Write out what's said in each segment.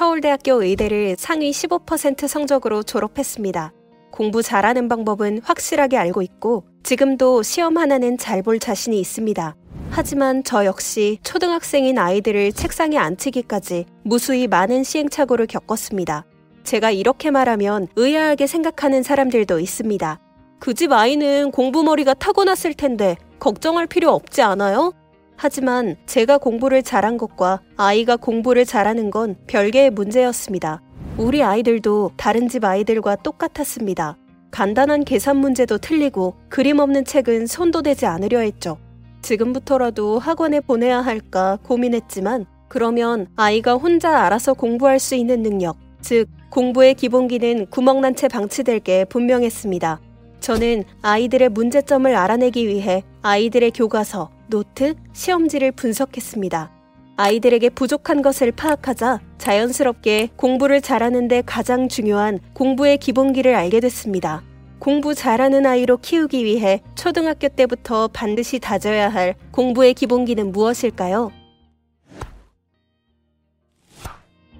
서울대학교 의대를 상위 15% 성적으로 졸업했습니다. 공부 잘하는 방법은 확실하게 알고 있고 지금도 시험 하나는 잘 볼 자신이 있습니다. 하지만 저 역시 초등학생인 아이들을 책상에 앉히기까지 무수히 많은 시행착오를 겪었습니다. 제가 이렇게 말하면 의아하게 생각하는 사람들도 있습니다. 그 집 아이는 공부머리가 타고났을 텐데 걱정할 필요 없지 않아요? 하지만 제가 공부를 잘한 것과 아이가 공부를 잘하는 건 별개의 문제였습니다. 우리 아이들도 다른 집 아이들과 똑같았습니다. 간단한 계산 문제도 틀리고 그림 없는 책은 손도 대지 않으려 했죠. 지금부터라도 학원에 보내야 할까 고민했지만 그러면 아이가 혼자 알아서 공부할 수 있는 능력, 즉 공부의 기본기는 구멍난 채 방치될 게 분명했습니다. 저는 아이들의 문제점을 알아내기 위해 아이들의 교과서, 노트, 시험지를 분석했습니다. 아이들에게 부족한 것을 파악하자 자연스럽게 공부를 잘하는데 가장 중요한 공부의 기본기를 알게 됐습니다. 공부 잘하는 아이로 키우기 위해 초등학교 때부터 반드시 다져야 할 공부의 기본기는 무엇일까요?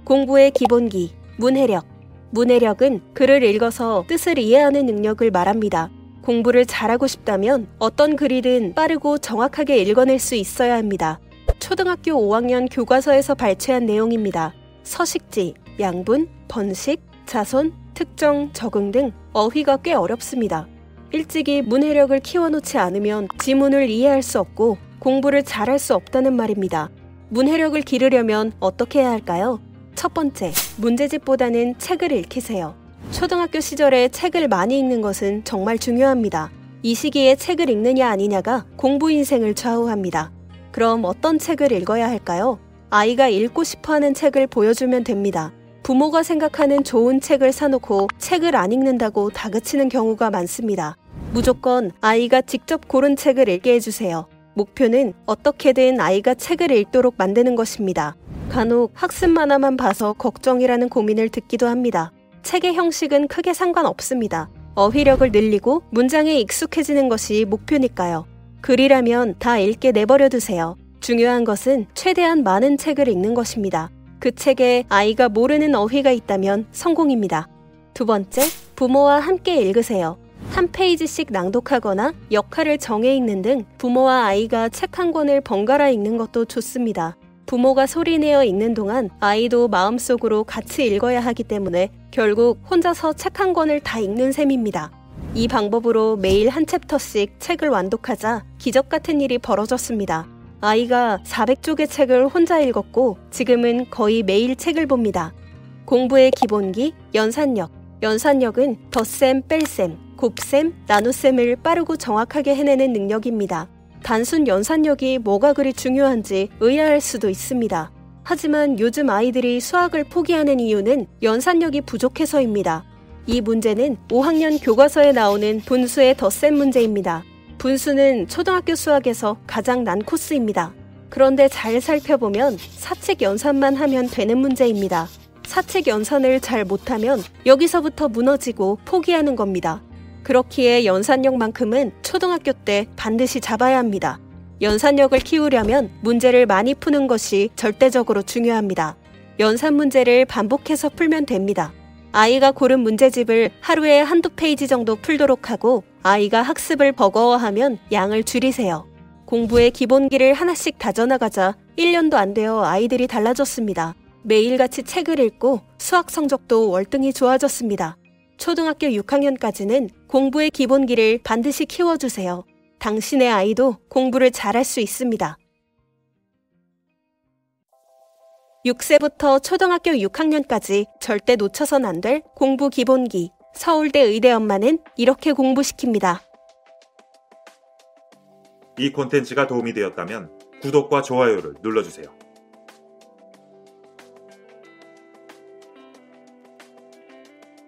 공부의 기본기, 문해력. 문해력은 글을 읽어서 뜻을 이해하는 능력을 말합니다. 공부를 잘하고 싶다면 어떤 글이든 빠르고 정확하게 읽어낼 수 있어야 합니다. 초등학교 5학년 교과서에서 발췌한 내용입니다. 서식지, 양분, 번식, 자손, 특정, 적응 등 어휘가 꽤 어렵습니다. 일찍이 문해력을 키워놓지 않으면 지문을 이해할 수 없고 공부를 잘할 수 없다는 말입니다. 문해력을 기르려면 어떻게 해야 할까요? 첫 번째, 문제집보다는 책을 읽히세요. 초등학교 시절에 책을 많이 읽는 것은 정말 중요합니다. 이 시기에 책을 읽느냐 아니냐가 공부 인생을 좌우합니다. 그럼 어떤 책을 읽어야 할까요? 아이가 읽고 싶어 하는 책을 보여주면 됩니다. 부모가 생각하는 좋은 책을 사놓고 책을 안 읽는다고 다그치는 경우가 많습니다. 무조건 아이가 직접 고른 책을 읽게 해주세요. 목표는 어떻게든 아이가 책을 읽도록 만드는 것입니다. 간혹 학습 만화만 봐서 걱정이라는 고민을 듣기도 합니다. 책의 형식은 크게 상관없습니다. 어휘력을 늘리고 문장에 익숙해지는 것이 목표니까요. 글이라면 다 읽게 내버려 두세요. 중요한 것은 최대한 많은 책을 읽는 것입니다. 그 책에 아이가 모르는 어휘가 있다면 성공입니다. 두 번째, 부모와 함께 읽으세요. 한 페이지씩 낭독하거나 역할을 정해 읽는 등 부모와 아이가 책 한 권을 번갈아 읽는 것도 좋습니다. 부모가 소리내어 읽는 동안 아이도 마음속으로 같이 읽어야 하기 때문에 결국 혼자서 책 한 권을 다 읽는 셈입니다. 이 방법으로 매일 한 챕터씩 책을 완독하자 기적 같은 일이 벌어졌습니다. 아이가 400쪽의 책을 혼자 읽었고 지금은 거의 매일 책을 봅니다. 공부의 기본기, 연산력. 연산력은 덧셈, 뺄셈, 곱셈, 나눗셈을 빠르고 정확하게 해내는 능력입니다. 단순 연산력이 뭐가 그리 중요한지 의아할 수도 있습니다. 하지만 요즘 아이들이 수학을 포기하는 이유는 연산력이 부족해서입니다. 이 문제는 5학년 교과서에 나오는 분수의 덧셈 문제입니다. 분수는 초등학교 수학에서 가장 난 코스입니다. 그런데 잘 살펴보면 사책 연산만 하면 되는 문제입니다. 사책 연산을 잘 못하면 여기서부터 무너지고 포기하는 겁니다. 그렇기에 연산력만큼은 초등학교 때 반드시 잡아야 합니다. 연산력을 키우려면 문제를 많이 푸는 것이 절대적으로 중요합니다. 연산 문제를 반복해서 풀면 됩니다. 아이가 고른 문제집을 하루에 한두 페이지 정도 풀도록 하고 아이가 학습을 버거워하면 양을 줄이세요. 공부의 기본기를 하나씩 다져나가자 1년도 안 되어 아이들이 달라졌습니다. 매일같이 책을 읽고 수학 성적도 월등히 좋아졌습니다. 초등학교 6학년까지는 공부의 기본기를 반드시 키워주세요. 당신의 아이도 공부를 잘할 수 있습니다. 6세부터 초등학교 6학년까지 절대 놓쳐선 안 될 공부 기본기. 서울대 의대 엄마는 이렇게 공부시킵니다. 이 콘텐츠가 도움이 되었다면 구독과 좋아요를 눌러주세요.